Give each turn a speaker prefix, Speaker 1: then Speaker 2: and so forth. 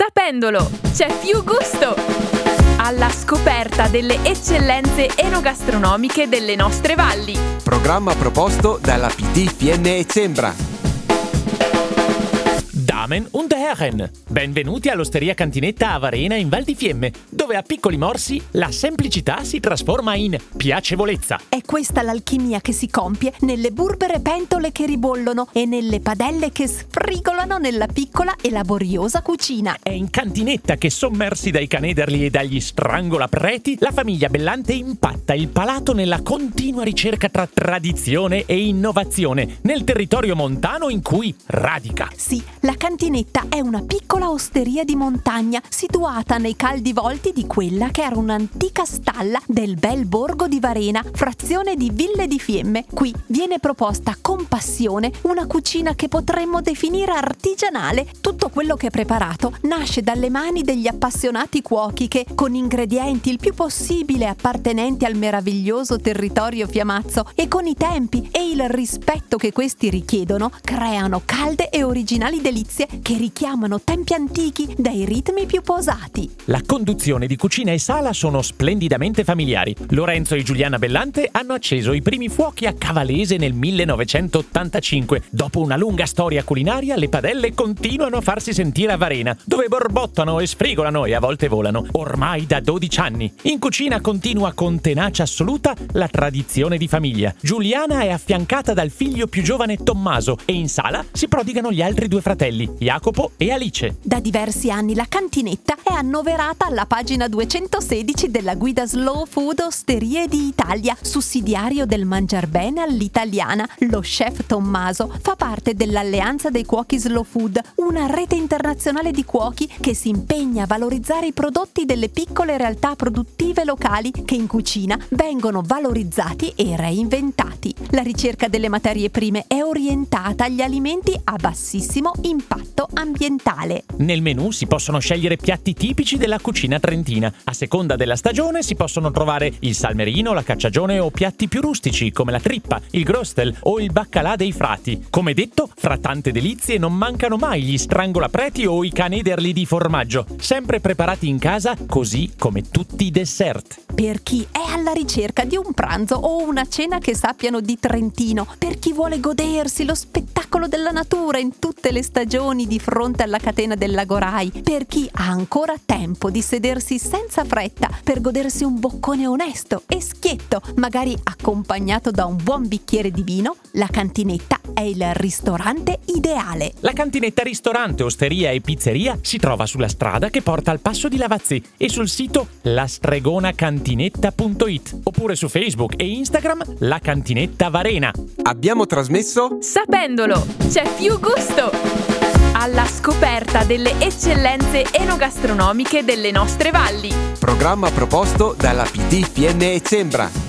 Speaker 1: Sapendolo, c'è più gusto! Alla scoperta delle eccellenze enogastronomiche delle nostre valli.
Speaker 2: Programma proposto dalla PT Fiemme e Sembra.
Speaker 3: Damen und Herren, benvenuti all'Osteria Cantinetta a Varena in Val di Fiemme, dove a piccoli morsi la semplicità si trasforma in piacevolezza.
Speaker 4: È questa l'alchimia che si compie nelle burbere pentole che ribollono e nelle padelle che sfrigolano nella piccola e laboriosa cucina.
Speaker 3: È in cantinetta che sommersi dai canederli e dagli strangolapreti, la famiglia Bellante impatta il palato nella continua ricerca tra tradizione e innovazione nel territorio montano in cui radica.
Speaker 4: Sì, la cantinetta è una piccola osteria di montagna situata nei caldi volti di quella che era un'antica stalla del bel borgo di Varena, frazione di Ville di Fiemme. Qui viene proposta con passione una cucina che potremmo definire artigianale. Tutto quello che è preparato nasce dalle mani degli appassionati cuochi che, con ingredienti il più possibile appartenenti al meraviglioso territorio fiamazzo e con i tempi e il rispetto che questi richiedono, creano calde e originali delizie che richiamano tempi antichi dai ritmi più posati.
Speaker 3: La conduzione di cucina e sala sono splendidamente familiari. Lorenzo e Giuliana Bellante hanno acceso i primi fuochi a Cavalese nel 1985. Dopo una lunga storia culinaria, le padelle continuano a farsi sentire a Varena, dove borbottano e sfrigolano e a volte volano, ormai da 12 anni. In cucina continua con tenacia assoluta la tradizione di famiglia. Giuliana è affiancata dal figlio più giovane Tommaso e in sala si prodigano gli altri due fratelli, Jacopo e Alice.
Speaker 4: Da diversi anni la cantinetta è annoverata alla pagina 216 della guida Slow Food Osterie di Italia, sussidiario del Mangiar Bene all'italiana. Lo chef Tommaso fa parte dell'Alleanza dei Cuochi Slow Food, una rete internazionale di cuochi che si impegna a valorizzare i prodotti delle piccole realtà produttive locali che in cucina vengono valorizzati e reinventati. La ricerca delle materie prime è orientata agli alimenti a bassissimo impatto impatto ambientale.
Speaker 3: Nel menù si possono scegliere piatti tipici della cucina trentina. A seconda della stagione si possono trovare il salmerino, la cacciagione o piatti più rustici come la trippa, il grostel o il baccalà dei frati. Come detto, fra tante delizie non mancano mai gli strangolapreti o i canederli di formaggio, sempre preparati in casa così come tutti i dessert.
Speaker 4: Per chi è alla ricerca di un pranzo o una cena che sappiano di Trentino, per chi vuole godersi lo spettacolo della natura in tutte le stagioni, milioni di fronte alla catena del Lagorai, per chi ha ancora tempo di sedersi senza fretta per godersi un boccone onesto e schietto, magari accompagnato da un buon bicchiere di vino, la cantinetta è il ristorante ideale.
Speaker 3: La cantinetta ristorante, osteria e pizzeria si trova sulla strada che porta al passo di Lavazzi e sul sito lastregonacantinetta.it oppure su Facebook e Instagram La Cantinetta Varena.
Speaker 2: Abbiamo trasmesso
Speaker 1: Sapendolo, c'è più gusto! Alla scoperta delle eccellenze enogastronomiche delle nostre valli.
Speaker 2: Programma proposto dalla PT Fiemme e Sembra.